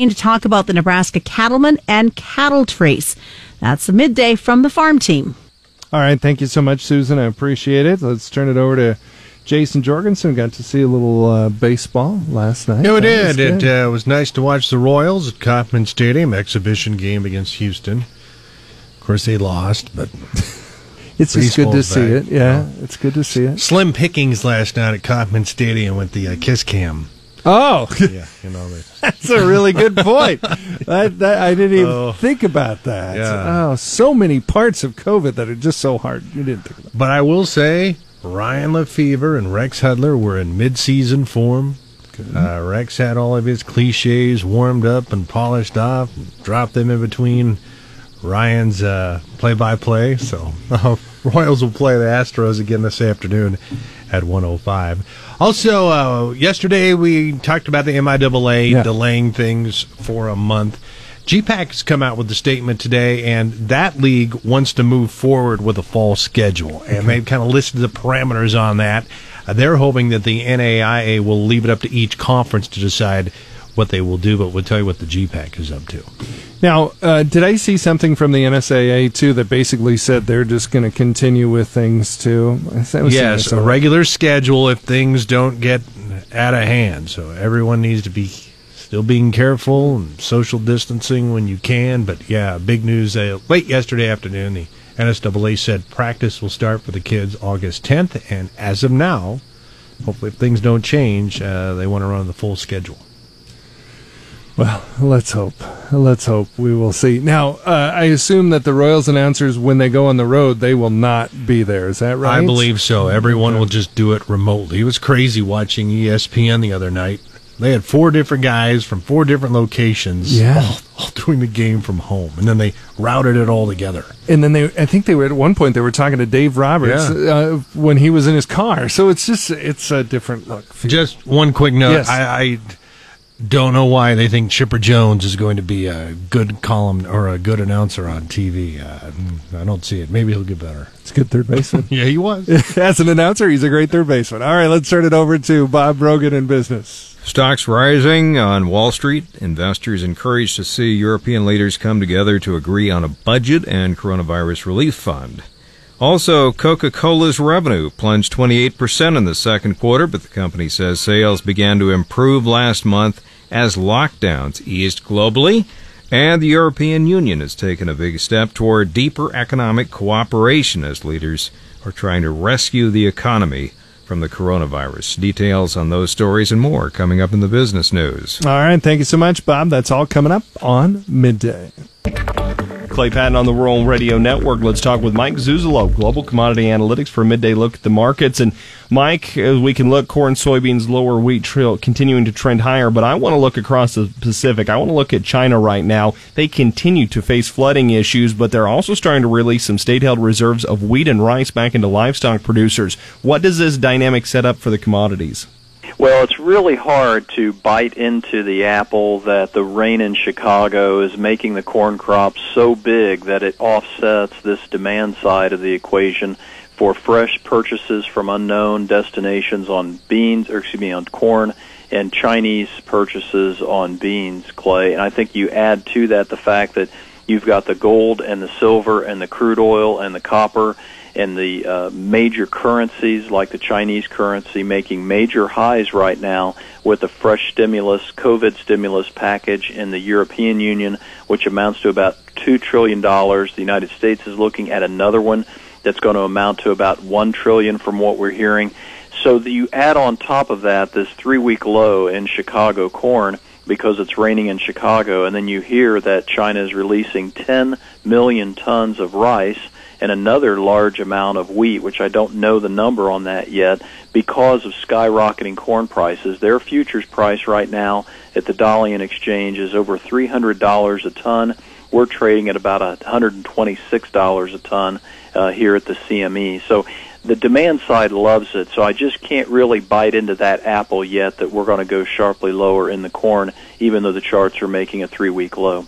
to talk about the Nebraska Cattlemen and Cattle Trace. That's the midday from the farm team. All right, thank you so much, Susan. I appreciate it. Let's turn it over to Jason Jorgensen. Got to see a little uh, baseball last night. Yeah, we did. It uh, was nice to watch the Royals at Kauffman Stadium exhibition game against Houston. Of course, they lost, but it's just good to see it. Yeah, it's good to see it. Slim pickings last night at Kauffman Stadium with the uh, kiss cam. Oh, yeah, you know that's a really good point. that, that, I didn't even oh, think about that. Yeah. Oh, so many parts of COVID that are just so hard. You didn't think about. But I will say, Ryan Lefebvre and Rex Hudler were in mid-season form. Uh, Rex had all of his cliches warmed up and polished off, dropped them in between Ryan's uh, play-by-play. So uh, Royals will play the Astros again this afternoon at 105. Also, uh, yesterday we talked about the MIAA yeah. delaying things for a month. GPAC has come out with a statement today, and that league wants to move forward with a fall schedule, and they've kind of listed the parameters on that. Uh, they're hoping that the NAIA will leave it up to each conference to decide what they will do, but we'll tell you what the GPAC is up to. Now, uh, did I see something from the NSAA too that basically said they're just going to continue with things too? Yes, a regular schedule if things don't get out of hand. So everyone needs to be still being careful and social distancing when you can. But yeah, big news uh, late yesterday afternoon. The NSAA said practice will start for the kids August 10th, and as of now, hopefully if things don't change, uh, they want to run the full schedule. Well, let's hope. Let's hope we will see. Now, uh, I assume that the Royals announcers, when they go on the road, they will not be there. Is that right? I believe so. Everyone will just do it remotely. It was crazy watching ESPN the other night. They had four different guys from four different locations, yeah. all, all doing the game from home, and then they routed it all together. And then they, I think they were at one point they were talking to Dave Roberts yeah. uh, when he was in his car. So it's just it's a different look. Just one quick note. Yes. I, I don't know why they think Chipper Jones is going to be a good column or a good announcer on TV. Uh, I don't see it. Maybe he'll get better. It's a good third baseman. yeah, he was. As an announcer, he's a great third baseman. All right, let's turn it over to Bob Brogan in business. Stocks rising on Wall Street. Investors encouraged to see European leaders come together to agree on a budget and coronavirus relief fund. Also, Coca Cola's revenue plunged 28% in the second quarter, but the company says sales began to improve last month as lockdowns eased globally, and the European Union has taken a big step toward deeper economic cooperation as leaders are trying to rescue the economy from the coronavirus. Details on those stories and more coming up in the business news. All right. Thank you so much, Bob. That's all coming up on midday. Clay Patton on the Rural Radio Network. Let's talk with Mike Zuzolo, Global Commodity Analytics, for a midday look at the markets. And Mike, as we can look, corn, soybeans, lower wheat trail continuing to trend higher. But I want to look across the Pacific. I want to look at China right now. They continue to face flooding issues, but they're also starting to release some state-held reserves of wheat and rice back into livestock producers. What does this dynamic set up for the commodities? Well, it's really hard to bite into the apple that the rain in Chicago is making the corn crop so big that it offsets this demand side of the equation for fresh purchases from unknown destinations on beans, or excuse me, on corn, and Chinese purchases on beans, Clay. And I think you add to that the fact that you've got the gold and the silver and the crude oil and the copper and the uh, major currencies like the Chinese currency making major highs right now with a fresh stimulus, COVID stimulus package in the European Union, which amounts to about $2 trillion. The United States is looking at another one that's going to amount to about 1 trillion from what we're hearing. So you add on top of that this three week low in Chicago corn because it's raining in Chicago, and then you hear that China is releasing 10 million tons of rice and another large amount of wheat, which I don't know the number on that yet, because of skyrocketing corn prices. Their futures price right now at the Dalian Exchange is over $300 a ton. We're trading at about $126 a ton uh, here at the CME. So the demand side loves it, so I just can't really bite into that apple yet that we're going to go sharply lower in the corn, even though the charts are making a three week low.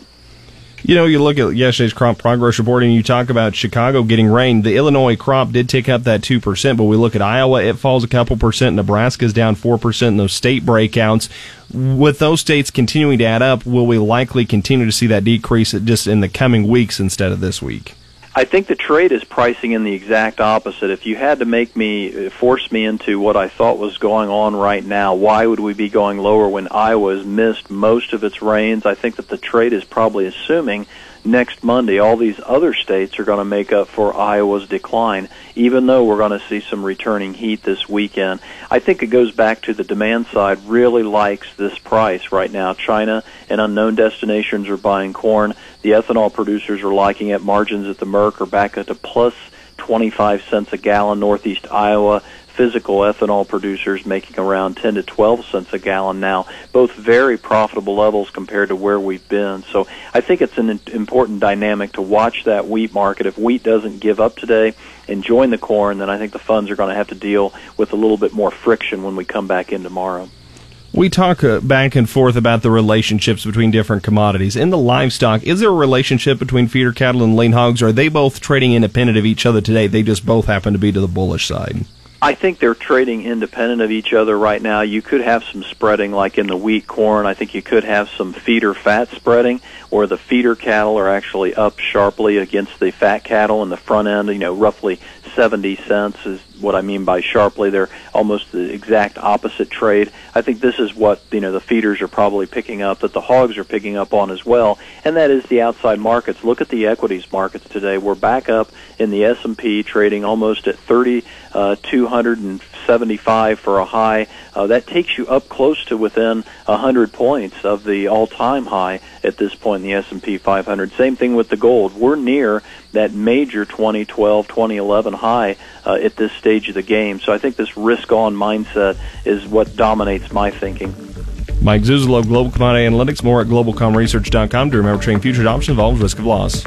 You know, you look at yesterday's crop progress report and you talk about Chicago getting rain. The Illinois crop did tick up that 2%, but we look at Iowa, it falls a couple percent. Nebraska's down 4% in those state breakouts. With those states continuing to add up, will we likely continue to see that decrease just in the coming weeks instead of this week? I think the trade is pricing in the exact opposite. If you had to make me force me into what I thought was going on right now, why would we be going lower when Iowa's missed most of its rains? I think that the trade is probably assuming next Monday, all these other states are going to make up for Iowa's decline, even though we're going to see some returning heat this weekend. I think it goes back to the demand side really likes this price right now. China and unknown destinations are buying corn. The ethanol producers are liking it. Margins at the Merc are back at a plus 25 cents a gallon. Northeast Iowa physical ethanol producers making around 10 to 12 cents a gallon now, both very profitable levels compared to where we've been. So I think it's an important dynamic to watch that wheat market. If wheat doesn't give up today and join the corn, then I think the funds are going to have to deal with a little bit more friction when we come back in tomorrow. We talk uh, back and forth about the relationships between different commodities. In the livestock, is there a relationship between feeder cattle and lean hogs? Or are they both trading independent of each other today? They just both happen to be to the bullish side. I think they're trading independent of each other right now. You could have some spreading, like in the wheat corn. I think you could have some feeder fat spreading, where the feeder cattle are actually up sharply against the fat cattle in the front end. You know, roughly 70 cents is what I mean by sharply. They're almost the exact opposite trade. I think this is what you know the feeders are probably picking up that the hogs are picking up on as well, and that is the outside markets. Look at the equities markets today. We're back up in the S&P trading almost at 3200 uh, 175 for a high. Uh, that takes you up close to within 100 points of the all-time high at this point in the S&P 500. Same thing with the gold. We're near that major 2012, 2011 high uh, at this stage of the game. So I think this risk-on mindset is what dominates my thinking. Mike Zuzolo, Global Commodity Analytics, more at globalcomresearch.com. To remember, trading futures options involves risk of loss.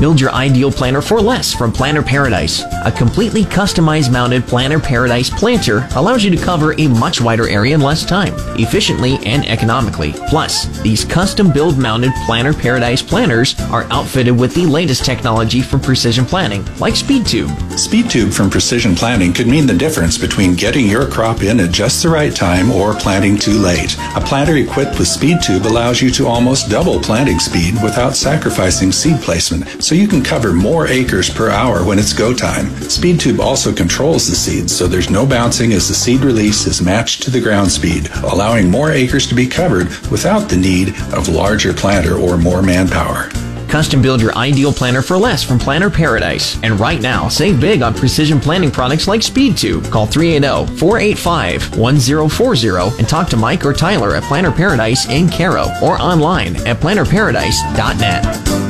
Build your ideal planter for less from Planter Paradise. A completely customized mounted Planter Paradise planter allows you to cover a much wider area in less time, efficiently and economically. Plus, these custom build mounted Planter Paradise planters are outfitted with the latest technology from Precision Planting, like SpeedTube. SpeedTube from Precision Planting could mean the difference between getting your crop in at just the right time or planting too late. A planter equipped with SpeedTube allows you to almost double planting speed without sacrificing seed placement so you can cover more acres per hour when it's go time. SpeedTube also controls the seeds, so there's no bouncing as the seed release is matched to the ground speed, allowing more acres to be covered without the need of larger planter or more manpower. Custom build your ideal planter for less from Planter Paradise. And right now, save big on precision planting products like SpeedTube. Call 380-485-1040 and talk to Mike or Tyler at Planter Paradise in Caro or online at planterparadise.net.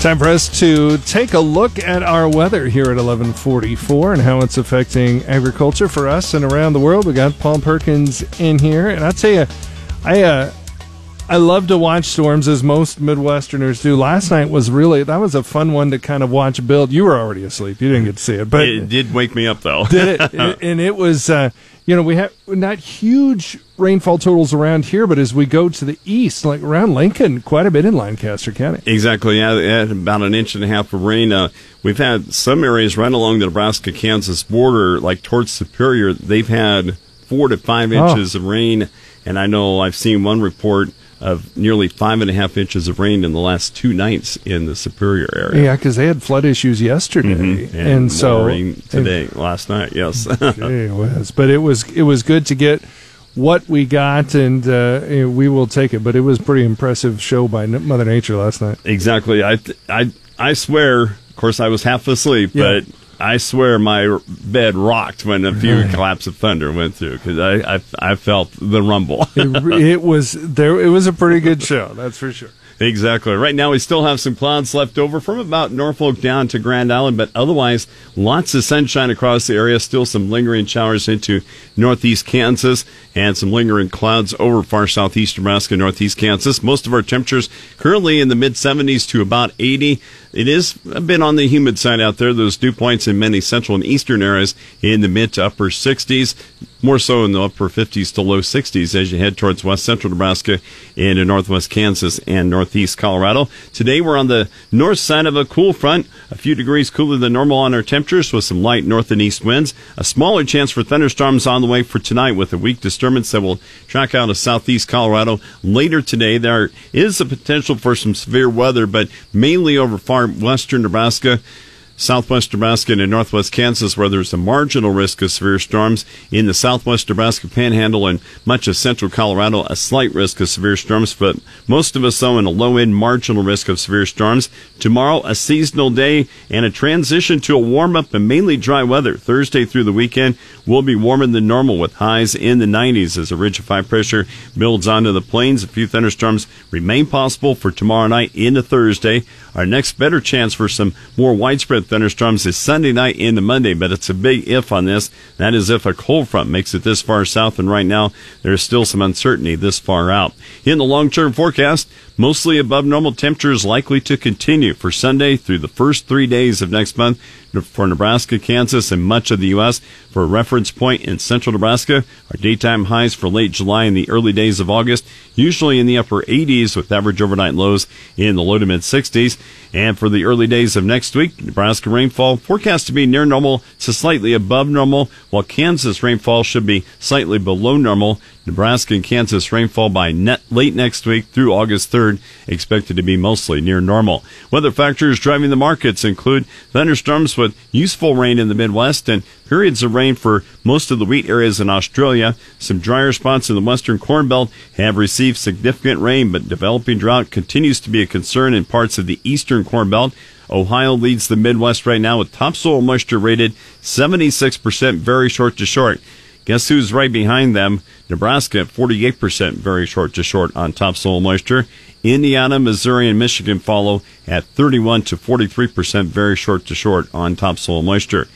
Time for us to take a look at our weather here at 1144 and how it's affecting agriculture for us and around the world. We got Paul Perkins in here, and I'll tell you, I uh, I love to watch storms as most Midwesterners do. Last night was really that was a fun one to kind of watch build. You were already asleep; you didn't get to see it, but it did wake me up though. did it? and it was. Uh, you know, we have not huge rainfall totals around here, but as we go to the east, like around Lincoln, quite a bit in Lancaster County. Exactly, yeah, about an inch and a half of rain. Uh, we've had some areas right along the Nebraska Kansas border, like towards Superior, they've had four to five inches oh. of rain. And I know I've seen one report of nearly five and a half inches of rain in the last two nights in the Superior area. Yeah, because they had flood issues yesterday, mm-hmm. and, and so rain today, and, last night. Yes, it was, but it was it was good to get what we got, and uh, we will take it. But it was pretty impressive show by Mother Nature last night. Exactly. I I I swear. Of course, I was half asleep, yeah. but I swear my bed rocked when a few claps of thunder went through because I, I, I felt the rumble. it, it was there. It was a pretty good show, that's for sure. Exactly. Right now, we still have some clouds left over from about Norfolk down to Grand Island, but otherwise, lots of sunshine across the area. Still some lingering showers into northeast Kansas and some lingering clouds over far southeast Nebraska, northeast Kansas. Most of our temperatures currently in the mid 70s to about 80. It is a bit on the humid side out there. Those dew points in many central and eastern areas in the mid to upper 60s more so in the upper 50s to low 60s as you head towards west central Nebraska into northwest Kansas and northeast Colorado. Today we're on the north side of a cool front, a few degrees cooler than normal on our temperatures with some light north and east winds. A smaller chance for thunderstorms on the way for tonight with a weak disturbance that will track out of southeast Colorado later today. There is a potential for some severe weather, but mainly over far western Nebraska southwest Nebraska and northwest Kansas, where there's a marginal risk of severe storms. In the southwest Nebraska panhandle and much of central Colorado, a slight risk of severe storms, but most of us, though, in a low end marginal risk of severe storms. Tomorrow, a seasonal day and a transition to a warm up and mainly dry weather. Thursday through the weekend will be warmer than normal with highs in the 90s as a ridge of high pressure builds onto the plains. A few thunderstorms remain possible for tomorrow night into Thursday. Our next better chance for some more widespread thunderstorms is Sunday night into Monday, but it's a big if on this. That is if a cold front makes it this far south, and right now there's still some uncertainty this far out. In the long term forecast, mostly above normal temperatures likely to continue for Sunday through the first three days of next month for Nebraska, Kansas, and much of the U.S. For a reference point in central Nebraska, our daytime highs for late July and the early days of August, usually in the upper 80s with average overnight lows in the low to mid 60s. And for the early days of next week, Nebraska rainfall forecast to be near normal to slightly above normal, while Kansas rainfall should be slightly below normal. Nebraska and Kansas rainfall by net late next week through August 3rd expected to be mostly near normal. Weather factors driving the markets include thunderstorms with useful rain in the Midwest and periods of rain for most of the wheat areas in Australia. Some drier spots in the western corn belt have received significant rain, but developing drought continues to be a concern in parts of the eastern corn belt. Ohio leads the Midwest right now with topsoil moisture rated 76% very short to short. Guess who's right behind them? Nebraska at 48% very short to short on topsoil moisture. Indiana, Missouri, and Michigan follow at 31 to 43% very short to short on topsoil moisture.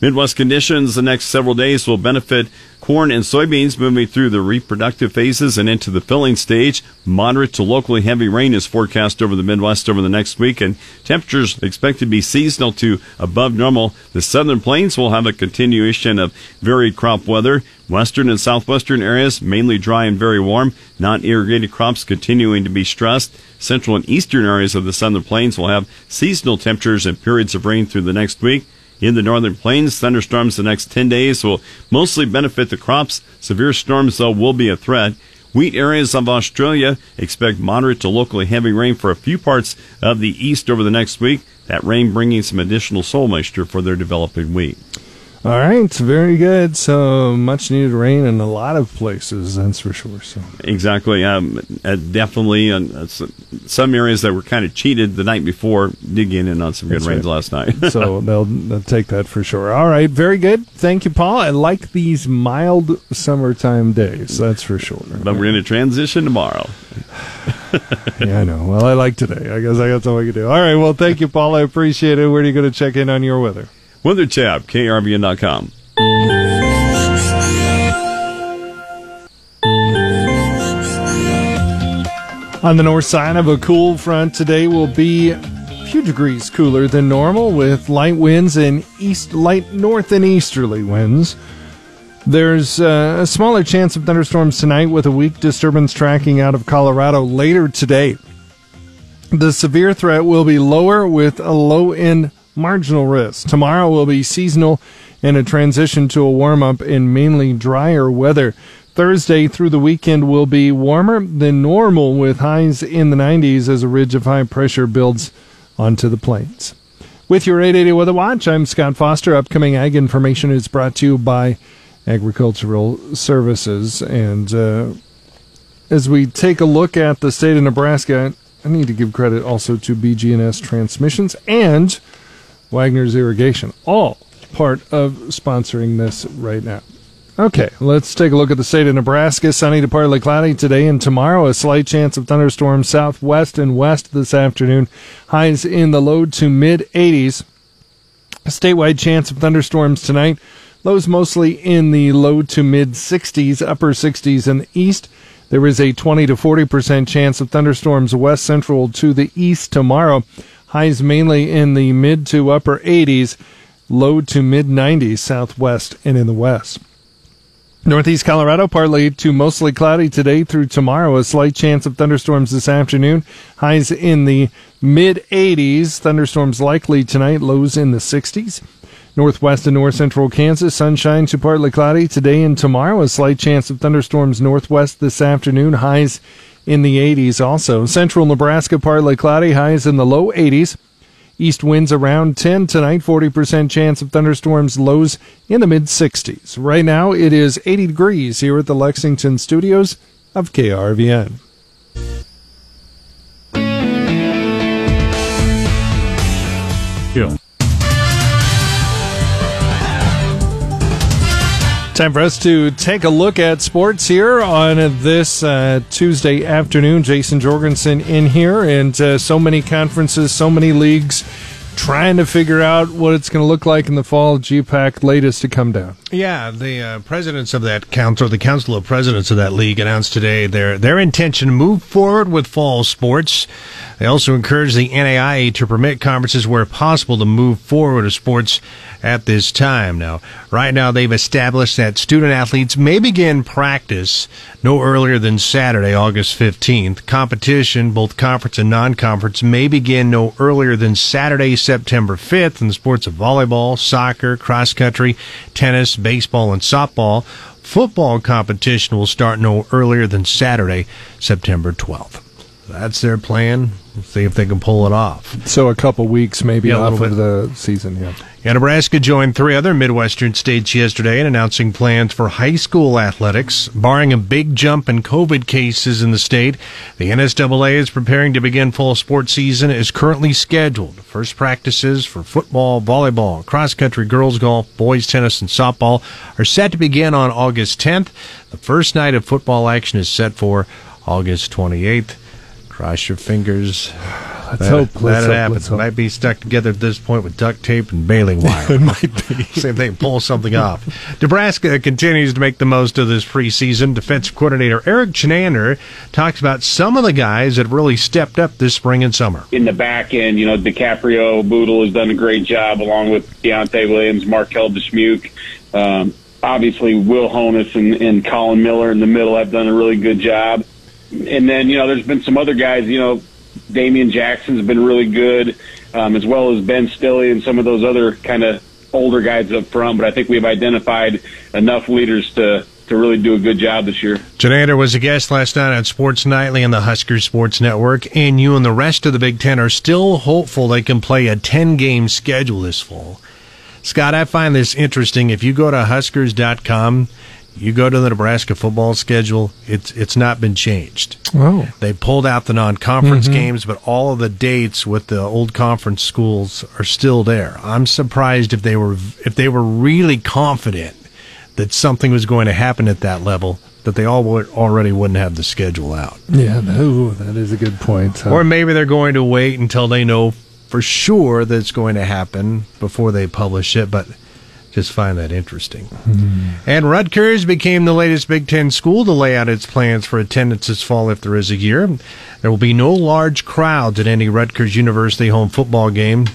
Midwest conditions the next several days will benefit corn and soybeans moving through the reproductive phases and into the filling stage. Moderate to locally heavy rain is forecast over the Midwest over the next week, and temperatures expected to be seasonal to above normal. The southern plains will have a continuation of varied crop weather. Western and southwestern areas mainly dry and very warm. Non irrigated crops continuing to be stressed. Central and eastern areas of the southern plains will have seasonal temperatures and periods of rain through the next week. In the northern plains, thunderstorms the next 10 days will mostly benefit the crops. Severe storms, though, will be a threat. Wheat areas of Australia expect moderate to locally heavy rain for a few parts of the east over the next week. That rain bringing some additional soil moisture for their developing wheat. All right, very good. So much needed rain in a lot of places, that's for sure. So exactly, um, uh, definitely. Uh, some areas that were kind of cheated the night before did get in on some good that's rains right. last night. so they'll, they'll, take that for sure. All right, very good. Thank you, Paul. I like these mild summertime days. That's for sure. But we're going to transition tomorrow. yeah, I know. Well, I like today. I guess I got something to do. All right. Well, thank you, Paul. I appreciate it. Where are you going to check in on your weather? Weather tab, krvn.com. On the north side of a cool front today will be a few degrees cooler than normal with light winds and east light north and easterly winds. There's uh, a smaller chance of thunderstorms tonight with a weak disturbance tracking out of Colorado later today. The severe threat will be lower with a low end marginal risk. Tomorrow will be seasonal and a transition to a warm up in mainly drier weather. Thursday through the weekend will be warmer than normal with highs in the 90s as a ridge of high pressure builds onto the plains. With your 880 Weather Watch, I'm Scott Foster. Upcoming ag information is brought to you by Agricultural Services. And uh, as we take a look at the state of Nebraska, I need to give credit also to BG&S Transmissions and Wagner's Irrigation, all part of sponsoring this right now. Okay, let's take a look at the state of Nebraska. Sunny to partly cloudy today and tomorrow. A slight chance of thunderstorms southwest and west this afternoon. Highs in the low to mid 80s. A statewide chance of thunderstorms tonight. Lows mostly in the low to mid 60s, upper 60s in the east. There is a 20 to 40% chance of thunderstorms west central to the east tomorrow. Highs mainly in the mid to upper 80s, low to mid 90s southwest and in the west. Northeast Colorado, partly to mostly cloudy today through tomorrow. A slight chance of thunderstorms this afternoon. Highs in the mid 80s. Thunderstorms likely tonight. Lows in the 60s. Northwest and north central Kansas, sunshine to partly cloudy today and tomorrow. A slight chance of thunderstorms northwest this afternoon. Highs in the 80s also. Central Nebraska, partly cloudy. Highs in the low 80s. East winds around 10 tonight, 40% chance of thunderstorms, lows in the mid 60s. Right now it is 80 degrees here at the Lexington studios of KRVN. Time for us to take a look at sports here on this uh, Tuesday afternoon. Jason Jorgensen in here, and uh, so many conferences, so many leagues trying to figure out what it's going to look like in the fall. GPAC latest to come down. Yeah, the uh, presidents of that council, the council of presidents of that league, announced today their their intention to move forward with fall sports. They also encourage the NAIA to permit conferences where possible to move forward with sports at this time. Now, right now, they've established that student athletes may begin practice no earlier than Saturday, August 15th. Competition, both conference and non-conference, may begin no earlier than Saturday, September 5th in the sports of volleyball, soccer, cross country, tennis, baseball, and softball. Football competition will start no earlier than Saturday, September 12th. That's their plan. See if they can pull it off. So a couple weeks maybe Yeah, off of the season. Yeah. Yeah, Nebraska joined three other Midwestern states yesterday in announcing plans for high school athletics. Barring a big jump in COVID cases in the state, the NSAA is preparing to begin fall sports season as currently scheduled. First practices for football, volleyball, cross country, girls golf, boys tennis, and softball are set to begin on August 10th. The first night of football action is set for August 28th. Cross your fingers. Let's that, hope. Let's that hope, happens. let's hope. Might be stuck together at this point with duct tape and baling wire. It might be. See if they pull something off. Nebraska continues to make the most of this preseason. Defensive coordinator Erik Chinander talks about some of the guys that have really stepped up this spring and summer. in the back end, you know, Dicaprio Bootle has done a great job along with Deontay Williams, Marquel Dismuke. Um, obviously, Will Honas and, and Collin Miller in the middle have done a really good job. And then, you know, there's been some other guys, you know, Damian Jackson's been really good, um, as well as Ben Stille and some of those other kind of older guys up front. But I think we've identified enough leaders to, to really do a good job this year. Chinander was a guest last night on Sports Nightly on the Huskers Sports Network, and you and the rest of the Big Ten are still hopeful they can play a 10 game schedule this fall. Scott, I find this interesting. If you go to Huskers.com, you go to the Nebraska football schedule, it's it's not been changed. Oh. They pulled out the non-conference Mhm. games, but all of the dates with the old conference schools are still there. I'm surprised if they were if they were really confident that something was going to happen at that level that they all would, already wouldn't have the schedule out. Yeah, no, that is a good point. Uh, Or maybe they're going to wait until they know for sure that it's going to happen before they publish it, but just find that interesting. And Rutgers became the latest Big Ten school to lay out its plans for attendance this fall if there is a year. There will be no large crowds at any Rutgers University home football game.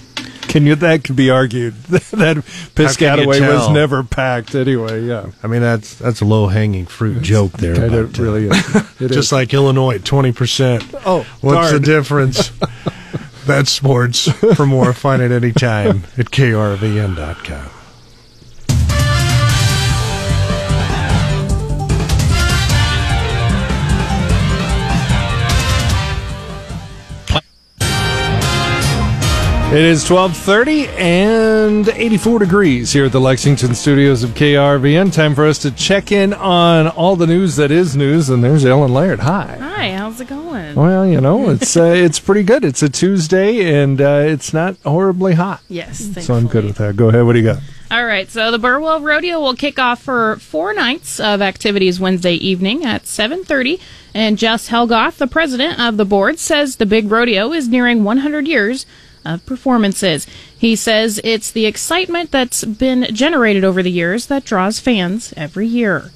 Can you? That could be argued. that Piscataway was never packed anyway. Yeah, I mean that's that's a low hanging fruit joke there. of uh, really is. It just is. like Illinois, twenty percent. Oh, what's the difference? That's sports. For more, find it anytime at krvn.com. It is 1230 and 84 degrees here at the Lexington studios of KRVN. Time for us to check in on all the news that is news. And there's Ellen Laird. Hi. Hi, how's it going? Well, you know, it's uh, it's pretty good. It's a Tuesday and uh, it's not horribly hot. Yes, So I'm good with that. Go ahead. What do you got? All right, so the Burwell Rodeo will kick off for four nights of activities Wednesday evening at 7:30. And Jess Helgoth, the president of the board, says the big rodeo is nearing 100 years of performances. He says it's the excitement that's been generated over the years that draws fans every year.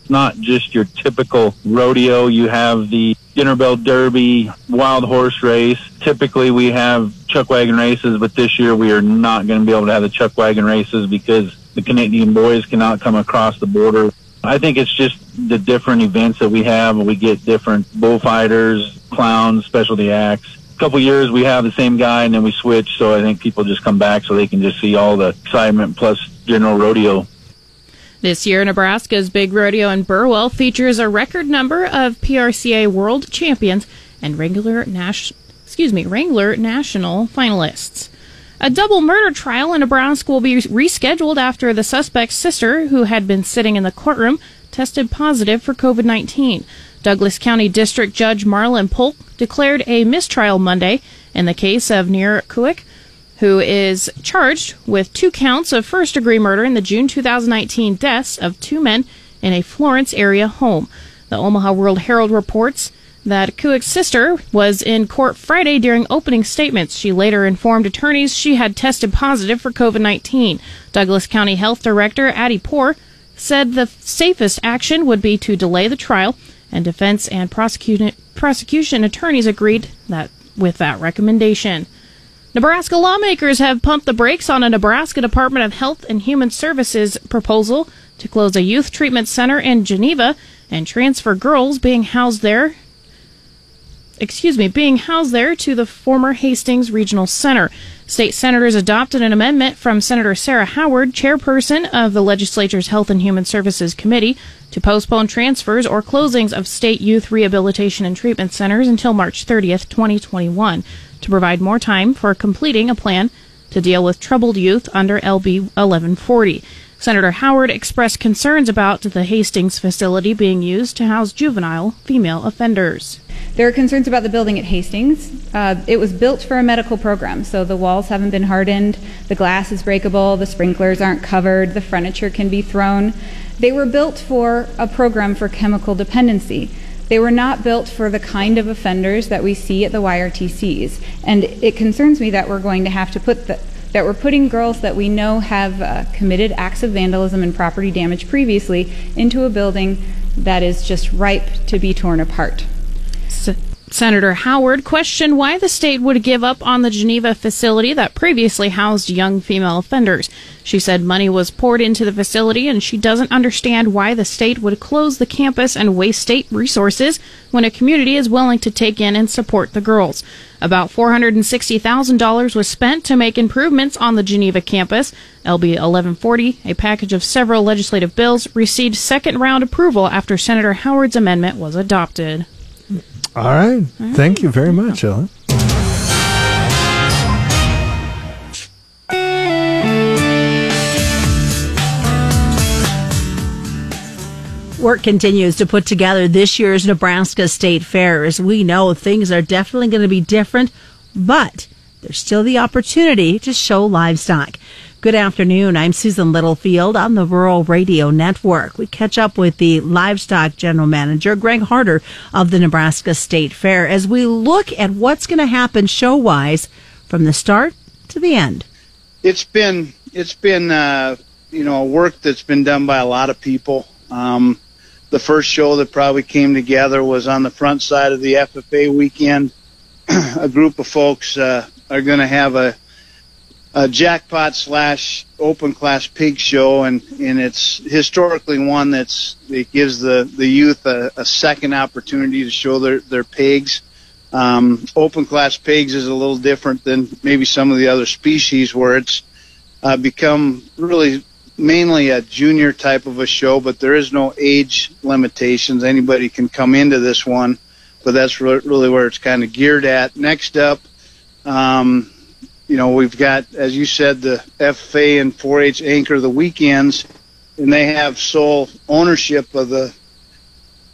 It's not just your typical rodeo. You have the Dinner Bell Derby, Wild Horse Race. Typically, we have chuck wagon races, but this year we are not going to be able to have the chuck wagon races because the Canadian boys cannot come across the border I think it's just the different events that we have. We get different bullfighters, clowns, specialty acts. Couple years we have the same guy and then we switch. So I think people just come back so they can just see all the excitement plus general rodeo. This year, Nebraska's Big Rodeo in Burwell features a record number of PRCA World Champions and regular National, excuse me, Wrangler National finalists. A double murder trial in Nebraska will be rescheduled after the suspect's sister, who had been sitting in the courtroom, tested positive for COVID 19. Douglas County District Judge Marlon Polk declared a mistrial Monday in the case of Nir Kuick, who is charged with two counts of first degree murder in the June 2019 deaths of two men in a Florence area home. The Omaha World Herald reports that Kuick's sister was in court Friday during opening statements. She later informed attorneys she had tested positive for COVID 19. Douglas County Health Director Adi Pour said the safest action would be to delay the trial, and defense and prosecution, prosecution attorneys agreed that with that recommendation. Nebraska lawmakers have pumped the brakes on a Nebraska Department of Health and Human Services proposal to close a youth treatment center in Geneva and transfer girls being housed there excuse me, being housed there to the former Hastings Regional Center. State senators adopted an amendment from Senator Sarah Howard, chairperson of the legislature's Health and Human Services Committee, to postpone transfers or closings of state youth rehabilitation and treatment centers until March 30th, 2021, to provide more time for completing a plan to deal with troubled youth under LB 1140. Senator Howard expressed concerns about the Hastings facility being used to house juvenile female offenders. There are concerns about the building at Hastings. Uh, it was built for a medical program, so the walls haven't been hardened, the glass is breakable, the sprinklers aren't covered, the furniture can be thrown. They were built for a program for chemical dependency. They were not built for the kind of offenders that we see at the YRTCs. And it concerns me that we're going to have to put the, that we're putting girls that we know have uh, committed acts of vandalism and property damage previously into a building that is just ripe to be torn apart. Senator Howard questioned why the state would give up on the Geneva facility that previously housed young female offenders. She said money was poured into the facility and she doesn't understand why the state would close the campus and waste state resources when a community is willing to take in and support the girls. About $460,000 was spent to make improvements on the Geneva campus. LB 1140, a package of several legislative bills, received second round approval after Senator Howard's amendment was adopted. All right. Thank you very much, Ellen. Work continues to put together this year's Nebraska State Fair. As we know, things are definitely going to be different, but there's still the opportunity to show livestock. Good afternoon. I'm Susan Littlefield on the Rural Radio Network. We catch up with the Livestock General Manager, Greg Harder of the Nebraska State Fair, as we look at what's going to happen show wise from the start to the end. It's been, it's been, uh, you know, work that's been done by a lot of people. Um, the first show that probably came together was on the front side of the FFA weekend. a group of folks uh, are going to have a a jackpot slash open class pig show, and and it's historically one that's it gives the the youth a, a second opportunity to show their their pigs. Um, open class pigs is a little different than maybe some of the other species where it's uh, become really mainly a junior type of a show, but there is no age limitations. Anybody can come into this one, but that's re- really where it's kind of geared at. Next up, um, you know, we've got, as you said, the FFA and 4-H anchor the weekends, and they have sole ownership of the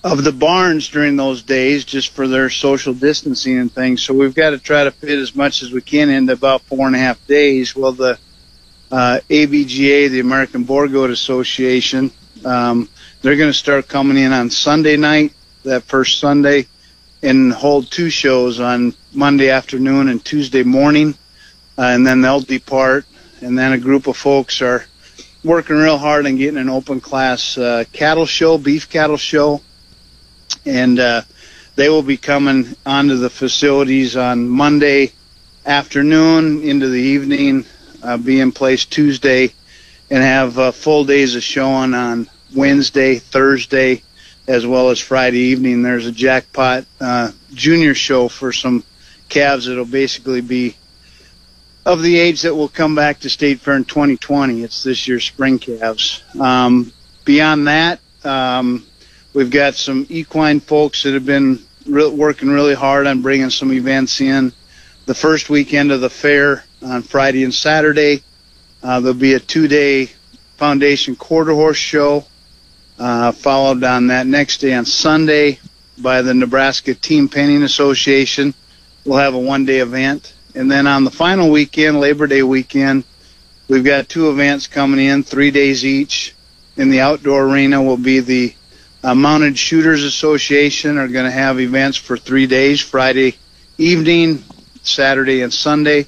of the barns during those days, just for their social distancing and things. So we've got to try to fit as much as we can into about four and a half days. Well, the uh, ABGA, the American Boer Goat Association, um, they're going to start coming in on Sunday night, that first Sunday, and hold two shows on Monday afternoon and Tuesday morning uh, and then they'll depart. And then a group of folks are working real hard on getting an open class uh, cattle show, beef cattle show, and uh, they will be coming onto the facilities on Monday afternoon into the evening, uh, be in place Tuesday, and have uh, full days of showing on Wednesday, Thursday, as well as Friday evening. There's a jackpot uh, junior show for some calves that'll basically be of the age that will come back to State Fair in 2020. It's this year's spring calves. Um, beyond that, um, we've got some equine folks that have been re- working really hard on bringing some events in. The first weekend of the fair on Friday and Saturday, uh, there'll be a two-day Foundation Quarter Horse Show, uh, followed on that next day on Sunday by the Nebraska Team Penning Association. We'll have a one-day event. And then on the final weekend, Labor Day weekend, we've got two events coming in, three days each. In the outdoor arena will be the uh, Mounted Shooters Association are going to have events for three days, Friday evening, Saturday, and Sunday.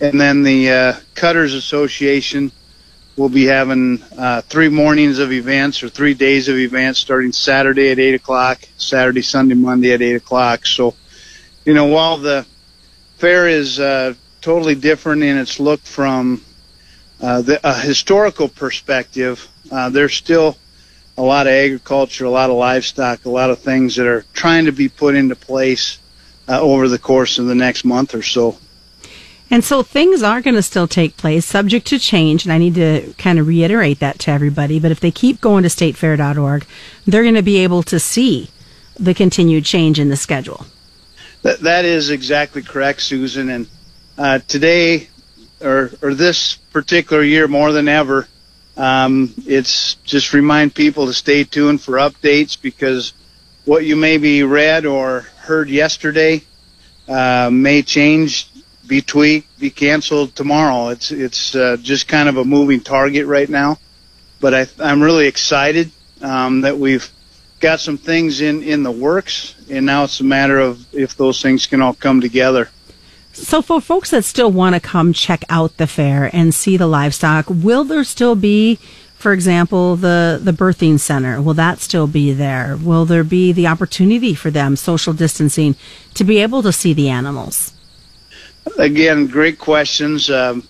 And then the uh, Cutters Association will be having uh, three mornings of events or three days of events starting Saturday at 8 o'clock, Saturday, Sunday, Monday at 8 o'clock. So, you know, while the fair is uh, totally different in its look from uh, the, a historical perspective, uh, there's still a lot of agriculture, a lot of livestock, a lot of things that are trying to be put into place uh, over the course of the next month or so. And so things are going to still take place, subject to change. And I need to kind of reiterate that to everybody. But if they keep going to statefair.org, they're going to be able to see the continued change in the schedule. That, that is exactly correct, Susan. And uh, today, or, or this particular year more than ever, um, it's just remind people to stay tuned for updates because what you maybe read or heard yesterday uh, may change be tweaked, be canceled tomorrow. It's it's uh, just kind of a moving target right now, but I, I'm really excited um, that we've got some things in in the works, and now it's a matter of if those things can all come together. So, for folks that still want to come check out the fair and see the livestock, will there still be, for example, the the birthing center? Will that still be there? Will there be the opportunity for them, social distancing, to be able to see the animals? Again, great questions. Um,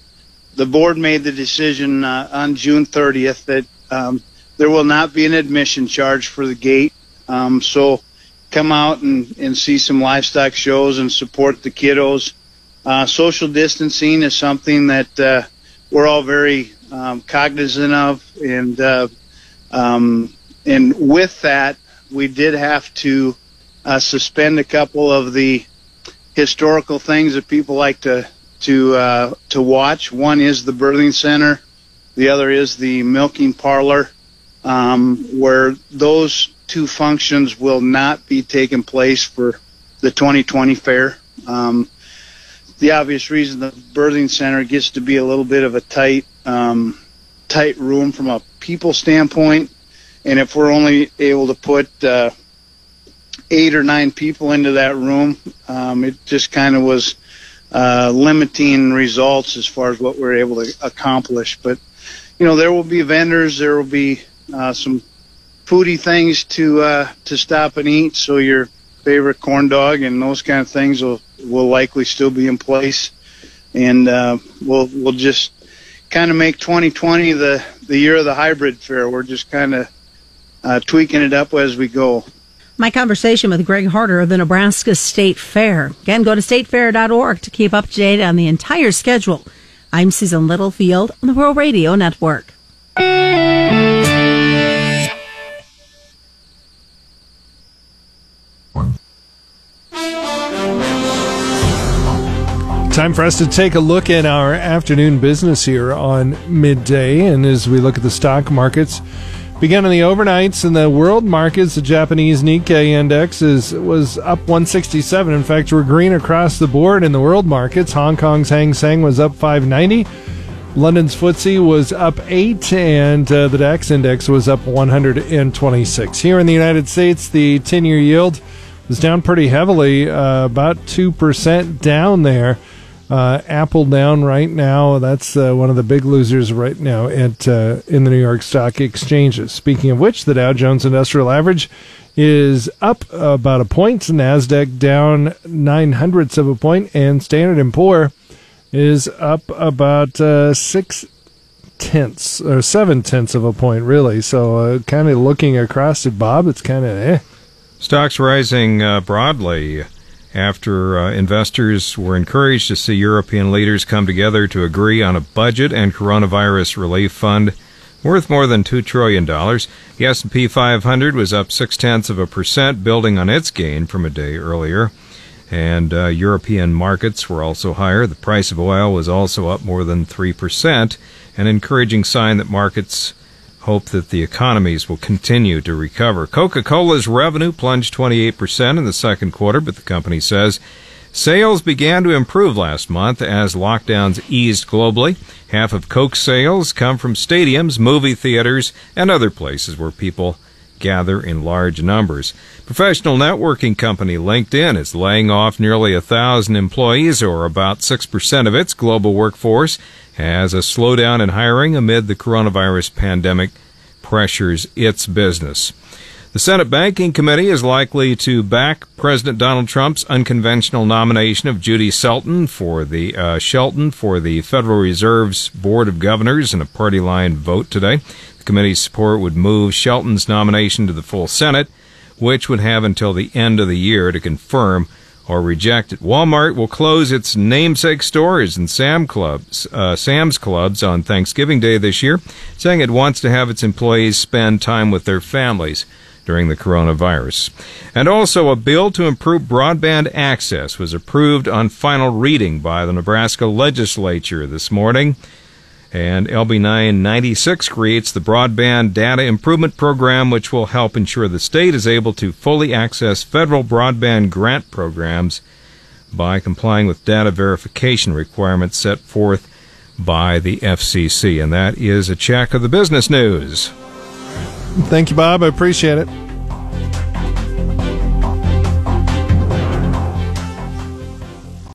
the board made the decision uh, on June 30th that um, there will not be an admission charge for the gate. Um, so come out and, and see some livestock shows and support the kiddos. Uh, social distancing is something that uh, we're all very um, cognizant of, and uh, um, and with that, we did have to uh, suspend a couple of the historical things that people like to to uh, to watch. One is the birthing center, the other is the milking parlor, um, where those two functions will not be taking place for the 2020 fair. Um, the obvious reason the birthing center gets to be a little bit of a tight um, tight room from a people standpoint, and if we're only able to put uh, eight or nine people into that room. Um, it just kind of was uh, limiting results as far as what we are able to accomplish. But you know, there will be vendors, there will be uh, some foodie things to uh, to stop and eat. So your favorite corn dog and those kind of things will will likely still be in place, and uh, we'll we'll just kind of make 2020 the the year of the hybrid fair. We're just kind of uh, tweaking it up as we go. My conversation with Greg Harder of the Nebraska State Fair. Again, go to statefair.org to keep up to date on the entire schedule. I'm Susan Littlefield on the Rural Radio Network. Time for us to take a look at our afternoon business here on midday. And as we look at the stock markets, Began in the overnights in the world markets, the Japanese Nikkei index is was up 167. In fact, we're green across the board in the world markets. Hong Kong's Hang Seng was up 590. London's FTSE was up 8 and uh, the DAX index was up 126. Here in the United States, the 10-year yield was down pretty heavily, uh, about 2% down there. Uh, Apple down right now. That's uh, one of the big losers right now at uh, in the New York Stock Exchanges. Speaking of which, the Dow Jones Industrial Average is up about a point. Nasdaq down nine hundredths of a point, and Standard and Poor is up about uh, six tenths or seven tenths of a point, really. So, uh, kind of looking across it, Bob, it's kind of eh. Stocks rising uh, broadly after uh, investors were encouraged to see European leaders come together to agree on a budget and coronavirus relief fund worth more than $2 trillion. The S&P 500 was up six tenths of a percent, building on its gain from a day earlier. And uh, European markets were also higher. The price of oil was also up more than 3%, an encouraging sign that markets hope that the economies will continue to recover. Coca-Cola's revenue plunged 28% in the second quarter, but the company says Sales began to improve last month as lockdowns eased globally. Half of Coke sales come from stadiums, movie theaters, and other places where people gather in large numbers. Professional networking company LinkedIn is laying off nearly a thousand employees, or about 6% of its global workforce, as a slowdown in hiring amid the coronavirus pandemic pressures its business. The Senate Banking Committee is likely to back President Donald Trump's unconventional nomination of Judy Shelton for the uh, Shelton for the Federal Reserve's Board of Governors in a party line vote today. The committee's support would move Shelton's nomination to the full Senate, which would have until the end of the year to confirm or reject it. Walmart will close its namesake stores and Sam clubs, uh, Sam's clubs on Thanksgiving Day this year, saying it wants to have its employees spend time with their families during the coronavirus. And also, a bill to improve broadband access was approved on final reading by the Nebraska legislature this morning. And LB 996 creates the Broadband Data Improvement Program, which will help ensure the state is able to fully access federal broadband grant programs by complying with data verification requirements set forth by the FCC. And that is a check of the business news. Thank you, Bob. I appreciate it.